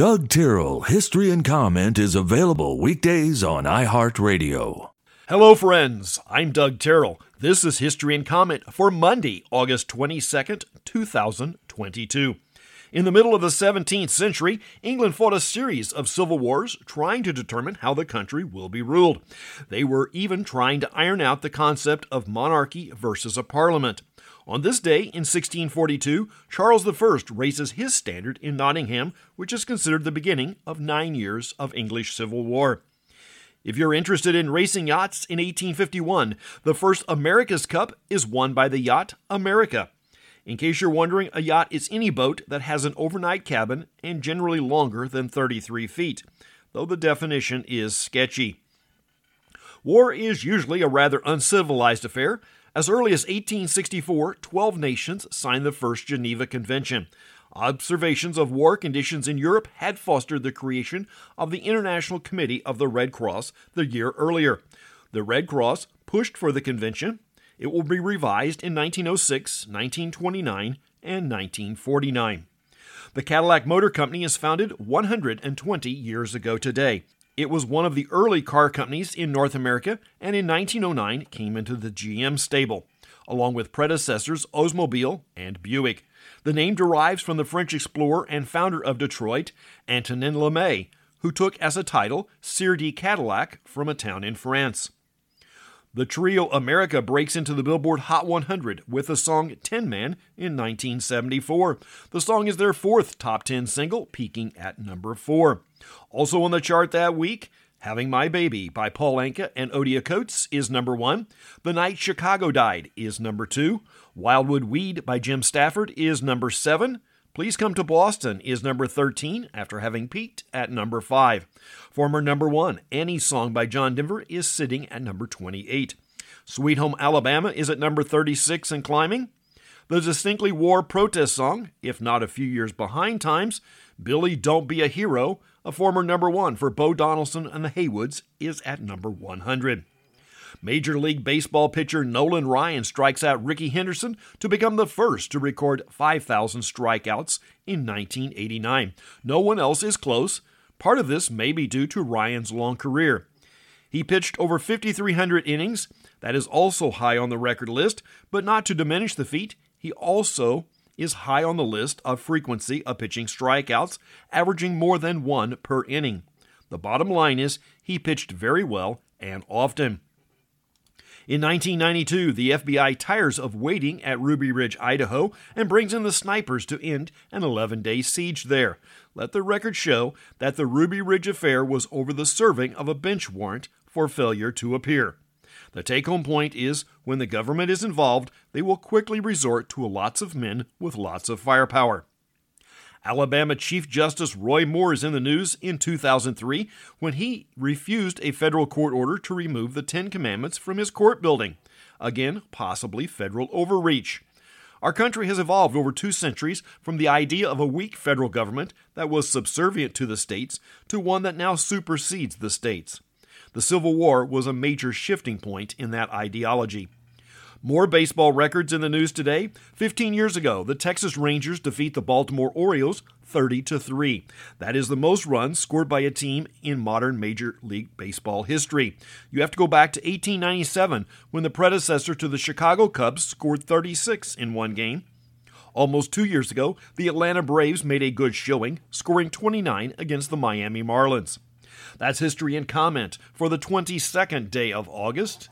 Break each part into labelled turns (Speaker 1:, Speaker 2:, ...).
Speaker 1: Doug Tyrrell History and Comment is available weekdays on iHeartRadio.
Speaker 2: Hello, friends. I'm Doug Tyrrell. This is History and Comment for Monday, August 22nd, 2022. In the middle of the 17th century, England fought a series of civil wars trying to determine how the country will be ruled. They were even trying to iron out the concept of monarchy versus a parliament. On this day in 1642, Charles I raises his standard in Nottingham, which is considered the beginning of nine years of English Civil War. If you're interested in racing yachts in 1851, the first America's Cup is won by the yacht America. In case you're wondering, a yacht is any boat that has an overnight cabin and generally longer than 33 feet, though the definition is sketchy. War is usually a rather uncivilized affair, as early as 1864, 12 nations signed the First Geneva Convention. Observations of war conditions in Europe had fostered the creation of the International Committee of the Red Cross the year earlier. The Red Cross pushed for the convention. It will be revised in 1906, 1929, and 1949. The Cadillac Motor Company is founded 120 years ago today. It was one of the early car companies in North America and in 1909 came into the GM stable, along with predecessors Oldsmobile and Buick. The name derives from the French explorer and founder of Detroit, Antoine Laumet, who took as a title Sieur de Cadillac from a town in France. The trio America breaks into the Billboard Hot 100 with the song Tin Man in 1974. The song is their fourth top 10 single, peaking at number 4. Also on the chart that week, Having My Baby by Paul Anka and Odia Coates is number 1. The Night Chicago Died is number 2. Wildwood Weed by Jim Stafford is number 7. Please Come to Boston is number 13 after having peaked at number 5. Former number 1, Annie's Song by John Denver is sitting at number 28. Sweet Home Alabama is at number 36 and climbing. The distinctly war protest song, if not a few years behind times, Billy Don't Be a Hero, a former number 1 for Bo Donaldson and the Heywoods, is at number 100. Major League Baseball pitcher Nolan Ryan strikes out Rickey Henderson to become the first to record 5,000 strikeouts in 1989. No one else is close. Part of this may be due to Ryan's long career. He pitched over 5,300 innings. That is also high on the record list, but not to diminish the feat, he also is high on the list of frequency of pitching strikeouts, averaging more than one per inning. The bottom line is he pitched very well and often. In 1992, the FBI tires of waiting at Ruby Ridge, Idaho, and brings in the snipers to end an 11 day siege there. Let the record show that the Ruby Ridge affair was over the serving of a bench warrant for failure to appear. The take home point is when the government is involved, they will quickly resort to lots of men with lots of firepower. Alabama Chief Justice Roy Moore is in the news in 2003 when he refused a federal court order to remove the Ten Commandments from his court building. Again, possibly federal overreach. Our country has evolved over two centuries from the idea of a weak federal government that was subservient to the states to one that now supersedes the states. The Civil War was a major shifting point in that ideology. More baseball records in the news today. 15 years ago, the Texas Rangers defeat the Baltimore Orioles 30 to 3. That is the most runs scored by a team in modern Major League Baseball history. You have to go back to 1897 when the predecessor to the Chicago Cubs scored 36 in one game. Almost 2 years ago, the Atlanta Braves made a good showing, scoring 29 against the Miami Marlins. That's history and comment for the 22nd day of August.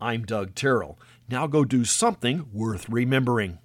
Speaker 2: I'm Doug Tyrrell. Now go do something worth remembering.